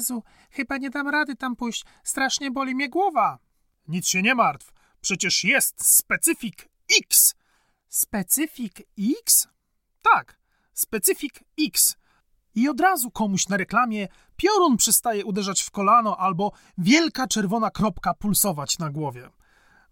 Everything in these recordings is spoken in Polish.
Jezu, chyba nie dam rady tam pójść. Strasznie boli mnie głowa. Nic się nie martw. Przecież jest specyfik X. Specyfik X? Tak, specyfik X. I od razu komuś na reklamie piorun przestaje uderzać w kolano albo wielka czerwona kropka pulsować na głowie.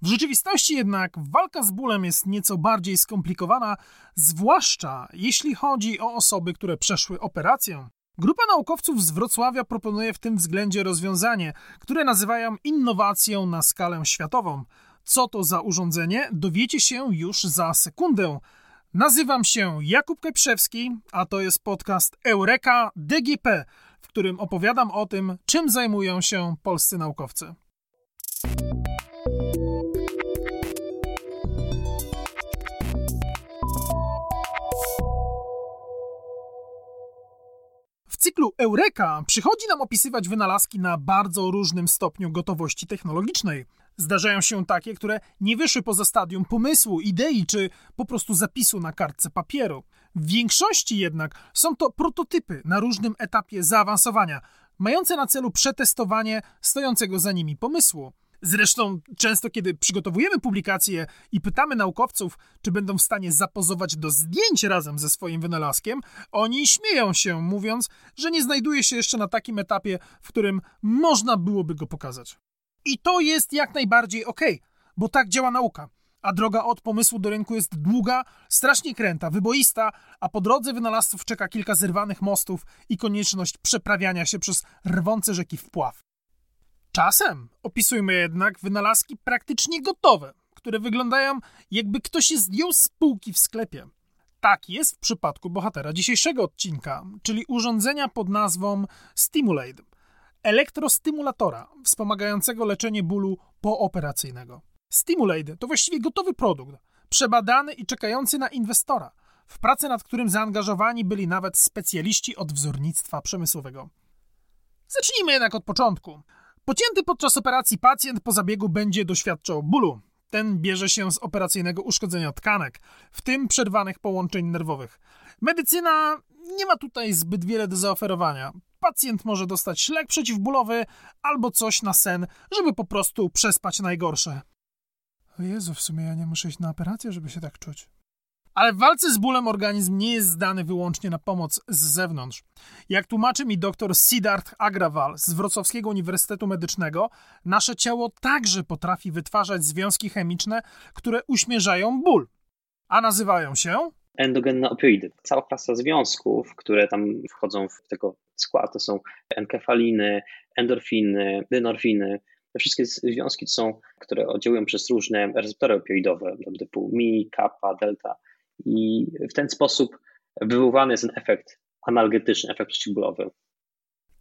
W rzeczywistości jednak walka z bólem jest nieco bardziej skomplikowana, zwłaszcza jeśli chodzi o osoby, które przeszły operację. Grupa naukowców z Wrocławia proponuje w tym względzie rozwiązanie, które nazywają innowacją na skalę światową. Co to za urządzenie, dowiecie się już za sekundę. Nazywam się Jakub Keprzewski, a to jest podcast Eureka DGP, w którym opowiadam o tym, czym zajmują się polscy naukowcy. Cyklu Eureka przychodzi nam opisywać wynalazki na bardzo różnym stopniu gotowości technologicznej. Zdarzają się takie, które nie wyszły poza stadium pomysłu, idei czy po prostu zapisu na kartce papieru. W większości jednak są to prototypy na różnym etapie zaawansowania, mające na celu przetestowanie stojącego za nimi pomysłu. Zresztą często, kiedy przygotowujemy publikacje i pytamy naukowców, czy będą w stanie zapozować do zdjęć razem ze swoim wynalazkiem, oni śmieją się, mówiąc, że nie znajduje się jeszcze na takim etapie, w którym można byłoby go pokazać. I to jest jak najbardziej ok, bo tak działa nauka. A droga od pomysłu do rynku jest długa, strasznie kręta, wyboista, a po drodze wynalazców czeka kilka zerwanych mostów i konieczność przeprawiania się przez rwące rzeki wpław. Czasem opisujmy jednak wynalazki praktycznie gotowe, które wyglądają jakby ktoś je zdjął z półki w sklepie. Tak jest w przypadku bohatera dzisiejszego odcinka, czyli urządzenia pod nazwą Stimulate elektrostymulatora wspomagającego leczenie bólu pooperacyjnego. Stimulate to właściwie gotowy produkt, przebadany i czekający na inwestora, w pracę nad którym zaangażowani byli nawet specjaliści od wzornictwa przemysłowego. Zacznijmy jednak od początku. Pocięty podczas operacji pacjent po zabiegu będzie doświadczał bólu. Ten bierze się z operacyjnego uszkodzenia tkanek, w tym przerwanych połączeń nerwowych. Medycyna nie ma tutaj zbyt wiele do zaoferowania. Pacjent może dostać lek przeciwbólowy albo coś na sen, żeby po prostu przespać najgorsze. O Jezu, w sumie ja nie muszę iść na operację, żeby się tak czuć. Ale w walce z bólem organizm nie jest zdany wyłącznie na pomoc z zewnątrz. Jak tłumaczy mi dr Siddharth Agrawal z Wrocławskiego Uniwersytetu Medycznego, nasze ciało także potrafi wytwarzać związki chemiczne, które uśmierzają ból. A nazywają się endogenne opioidy. Cała klasa związków, które tam wchodzą w tego skład, to są enkefaliny, endorfiny, dynorfiny. Te wszystkie związki są, które oddziałują przez różne receptory opioidowe, typu mi, kappa, delta. I w ten sposób wywoływany jest ten efekt analgetyczny, efekt przeciwbólowy.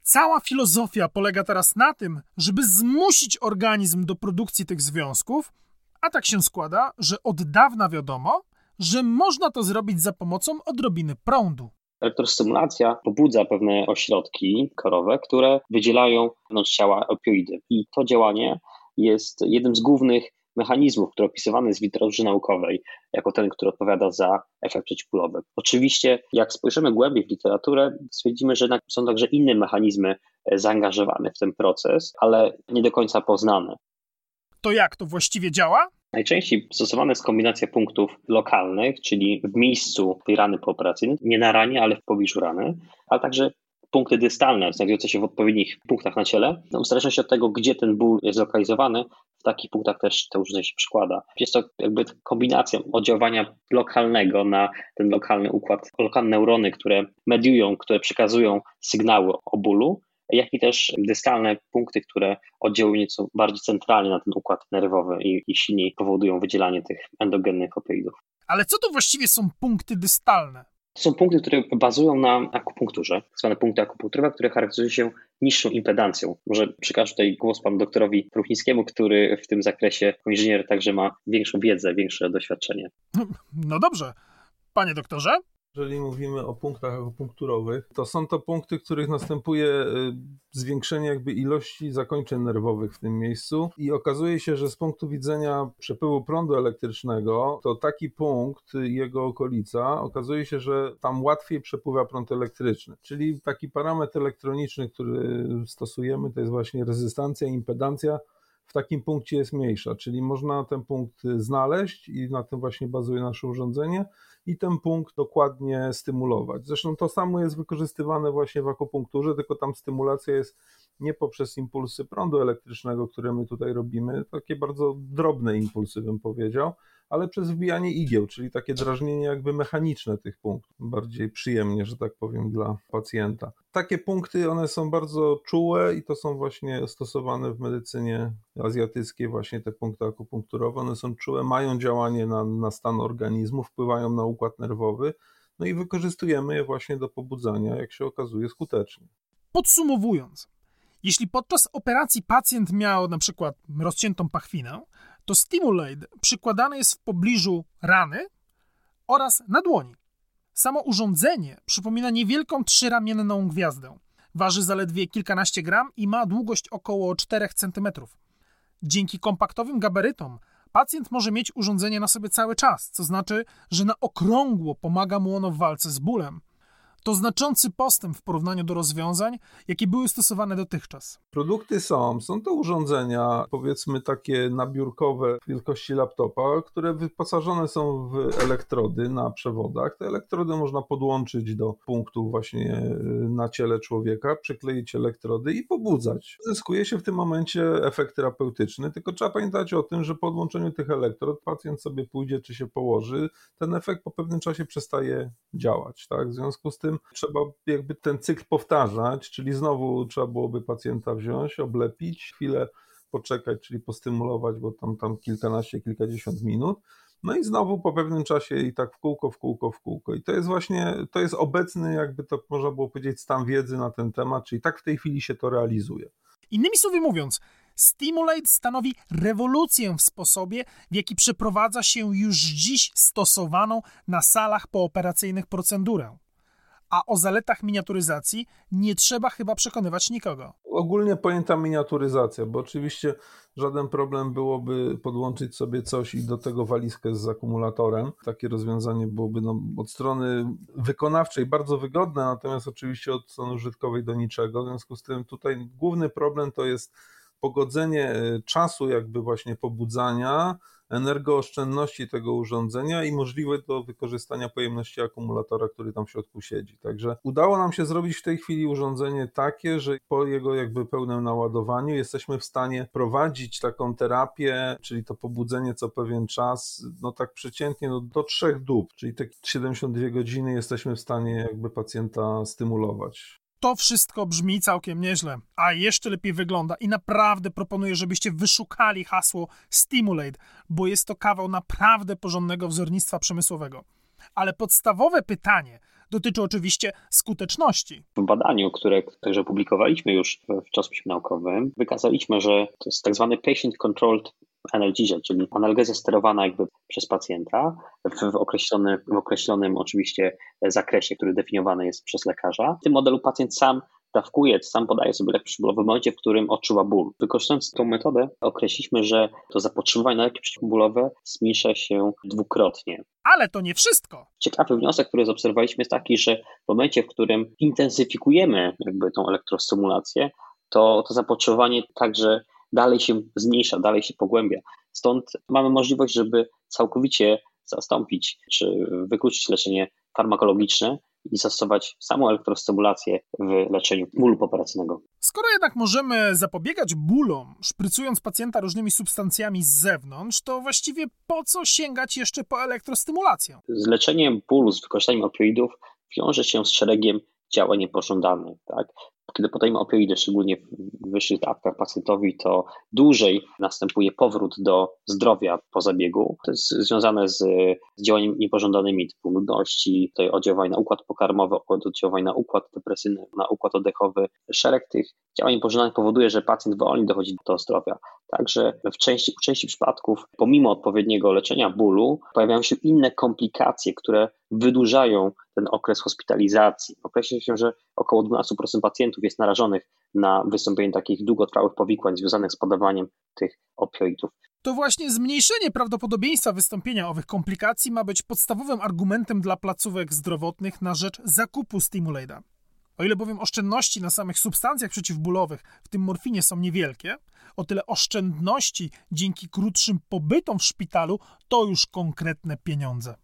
Cała filozofia polega teraz na tym, żeby zmusić organizm do produkcji tych związków, a tak się składa, że od dawna wiadomo, że można to zrobić za pomocą odrobiny prądu. Elektrostymulacja pobudza pewne ośrodki korowe, które wydzielają wewnątrz ciała opioidy. I to działanie jest jednym z głównych mechanizmów, który opisywany jest w literaturze naukowej, jako ten, który odpowiada za efekt przeciwbólowy. Oczywiście, jak spojrzymy głębiej w literaturę, stwierdzimy, że są także inne mechanizmy zaangażowane w ten proces, ale nie do końca poznane. To jak to właściwie działa? Najczęściej stosowana jest kombinacja punktów lokalnych, czyli w miejscu tej rany pooperacyjnej, nie na ranie, ale w pobliżu rany, ale także punkty dystalne, znajdujące się w odpowiednich punktach na ciele. No, w zależności od tego, gdzie ten ból jest zlokalizowany, w takich punktach też to urządzenie się przykłada. Jest to jakby kombinacja oddziaływania lokalnego na ten lokalny układ, lokalne neurony, które mediują, które przekazują sygnały o bólu, jak i też dystalne punkty, które oddziałują nieco bardziej centralnie na ten układ nerwowy i, i silniej powodują wydzielanie tych endogennych opioidów. Ale co to właściwie są punkty dystalne? To są punkty, które bazują na akupunkturze, zwane punkty akupunkturowe, które charakteryzują się niższą impedancją. Może przekażę tutaj głos panu doktorowi Truchnickiemu, który w tym zakresie inżynier także ma większą wiedzę, większe doświadczenie. No dobrze. Panie doktorze? Jeżeli mówimy o punktach akupunkturowych, to są to punkty, w których następuje y, zwiększenie jakby ilości zakończeń nerwowych w tym miejscu i okazuje się, że z punktu widzenia przepływu prądu elektrycznego, to taki punkt i jego okolica, okazuje się, że tam łatwiej przepływa prąd elektryczny. Czyli taki parametr elektroniczny, który stosujemy, to jest właśnie rezystancja, impedancja w takim punkcie jest mniejsza, czyli można ten punkt znaleźć i na tym właśnie bazuje nasze urządzenie i ten punkt dokładnie stymulować. Zresztą to samo jest wykorzystywane właśnie w akupunkturze, tylko tam stymulacja jest nie poprzez impulsy prądu elektrycznego, które my tutaj robimy, takie bardzo drobne impulsy bym powiedział, ale przez wbijanie igieł, czyli takie drażnienie jakby mechaniczne tych punktów, bardziej przyjemnie, że tak powiem, dla pacjenta. Takie punkty, one są bardzo czułe i to są właśnie stosowane w medycynie azjatyckiej, właśnie te punkty akupunkturowe, one są czułe, mają działanie na, na stan organizmu, wpływają na układ nerwowy, no i wykorzystujemy je właśnie do pobudzania, jak się okazuje, skutecznie. Podsumowując, jeśli podczas operacji pacjent miał na przykład rozciętą pachwinę, to Stimulate przykładany jest w pobliżu rany oraz na dłoni. Samo urządzenie przypomina niewielką trzyramienną gwiazdę. Waży zaledwie kilkanaście gram i ma długość około 4 cm. Dzięki kompaktowym gabarytom pacjent może mieć urządzenie na sobie cały czas, co znaczy, że na okrągło pomaga mu ono w walce z bólem. To znaczący postęp w porównaniu do rozwiązań, jakie były stosowane dotychczas. Produkty są, są to urządzenia, powiedzmy takie nabiórkowe wielkości laptopa, które wyposażone są w elektrody na przewodach. Te elektrody można podłączyć do punktów właśnie e, na ciele człowieka, przykleić elektrody i pobudzać. Zyskuje się w tym momencie efekt terapeutyczny, tylko trzeba pamiętać o tym, że po odłączeniu tych elektrod pacjent sobie pójdzie czy się położy, ten efekt po pewnym czasie przestaje działać. Tak? W związku z tym trzeba jakby ten cykl powtarzać, czyli znowu trzeba byłoby pacjenta wziąć, oblepić, chwilę poczekać, czyli postymulować, bo tam, tam kilkanaście, kilkadziesiąt minut. No i znowu po pewnym czasie i tak w kółko, w kółko, w kółko. I to jest właśnie, to jest obecny, jakby to można było powiedzieć, stan wiedzy na ten temat, czyli tak w tej chwili się to realizuje. Innymi słowy mówiąc, Stimulate stanowi rewolucję w sposobie, w jaki przeprowadza się już dziś stosowaną na salach pooperacyjnych procedurę a o zaletach miniaturyzacji nie trzeba chyba przekonywać nikogo. Ogólnie pojęta miniaturyzacja, bo oczywiście żaden problem byłoby podłączyć sobie coś i do tego walizkę z akumulatorem. Takie rozwiązanie byłoby no, od strony wykonawczej bardzo wygodne, natomiast oczywiście od strony użytkowej do niczego. W związku z tym tutaj główny problem to jest pogodzenie e, czasu jakby właśnie pobudzania energooszczędności tego urządzenia i możliwe do wykorzystania pojemności akumulatora, który tam w środku siedzi. Także udało nam się zrobić w tej chwili urządzenie takie, że po jego jakby pełnym naładowaniu jesteśmy w stanie prowadzić taką terapię, czyli to pobudzenie co pewien czas, no tak przeciętnie no do trzech dób, czyli te 72 godziny jesteśmy w stanie jakby pacjenta stymulować. To wszystko brzmi całkiem nieźle, a jeszcze lepiej wygląda i naprawdę proponuję, żebyście wyszukali hasło Stimulate, bo jest to kawał naprawdę porządnego wzornictwa przemysłowego. Ale podstawowe pytanie dotyczy oczywiście skuteczności. W badaniu, które także publikowaliśmy już w czasopiśmie naukowym, wykazaliśmy, że to jest tak zwany patient analgesia, czyli analgezja sterowana jakby przez pacjenta w, określonym, w określonym oczywiście zakresie, który definiowany jest przez lekarza. W tym modelu pacjent sam dawkuje, sam podaje sobie lek przeciwbólowy w momencie, w którym odczuwa ból. Wykorzystując tą metodę, określiliśmy, że to zapotrzebowanie na leki przeciwbólowe zmniejsza się dwukrotnie. Ale to nie wszystko. Ciekawy wniosek, który zaobserwowaliśmy jest taki, że w momencie, w którym intensyfikujemy jakby tą elektrostymulację, to, to zapotrzebowanie także dalej się zmniejsza, dalej się pogłębia. Stąd mamy możliwość, żeby całkowicie zastąpić czy wykluczyć leczenie farmakologiczne i zastosować samą elektrostymulację w leczeniu bólu poperacyjnego. Skoro jednak możemy zapobiegać bólom, szprycując pacjenta różnymi substancjami z zewnątrz, to właściwie po co sięgać jeszcze po elektrostymulację? Z leczeniem bólu z wykorzystaniem opioidów wiąże się z szeregiem działań niepożądanych. Tak? Kiedy podajemy opioidy, szczególnie w wyższych dawkach pacjentowi, to dłużej następuje powrót do zdrowia po zabiegu. To jest związane z, działaniami niepożądanymi, typu nudności, tutaj oddziaływań na układ pokarmowy, oddziaływań na układ depresyjny, na układ oddechowy. Szereg tych działań niepożądanych powoduje, że pacjent wolniej dochodzi do zdrowia. Także w części, w części przypadków, pomimo odpowiedniego leczenia bólu, pojawiają się inne komplikacje, które wydłużają ten okres hospitalizacji. Określa się, że około 12% pacjentów jest narażonych na wystąpienie takich długotrwałych powikłań związanych z podawaniem tych opioidów. To właśnie zmniejszenie prawdopodobieństwa wystąpienia owych komplikacji ma być podstawowym argumentem dla placówek zdrowotnych na rzecz zakupu Stimulada. O ile bowiem oszczędności na samych substancjach przeciwbólowych, w tym morfinie, są niewielkie, o tyle oszczędności dzięki krótszym pobytom w szpitalu to już konkretne pieniądze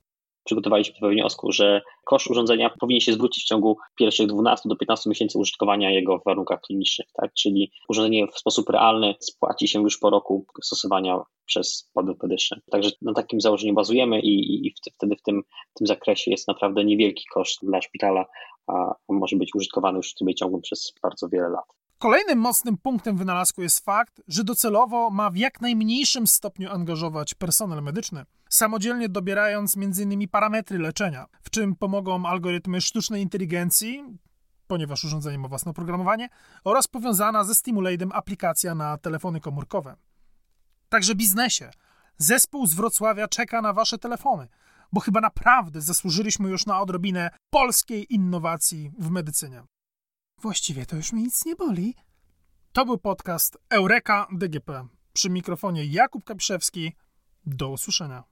przygotowaliśmy do wniosku, że koszt urządzenia powinien się zwrócić w ciągu pierwszych 12 do 15 miesięcy użytkowania jego w warunkach klinicznych, tak? Czyli urządzenie w sposób realny spłaci się już po roku stosowania przez podmiot medyczny. Także na takim założeniu bazujemy i, i wtedy w tym, w tym zakresie jest naprawdę niewielki koszt dla szpitala, a może być użytkowany już w trybie ciągłym przez bardzo wiele lat. Kolejnym mocnym punktem wynalazku jest fakt, że docelowo ma w jak najmniejszym stopniu angażować personel medyczny, samodzielnie dobierając m.in. parametry leczenia, w czym pomogą algorytmy sztucznej inteligencji, ponieważ urządzenie ma własne oprogramowanie, oraz powiązana ze Stimulatem aplikacja na telefony komórkowe. Także biznesie, zespół z Wrocławia czeka na wasze telefony, bo chyba naprawdę zasłużyliśmy już na odrobinę polskiej innowacji w medycynie. Właściwie to już mi nic nie boli. To był podcast Eureka DGP. Przy mikrofonie Jakub Kapiszewski. Do usłyszenia.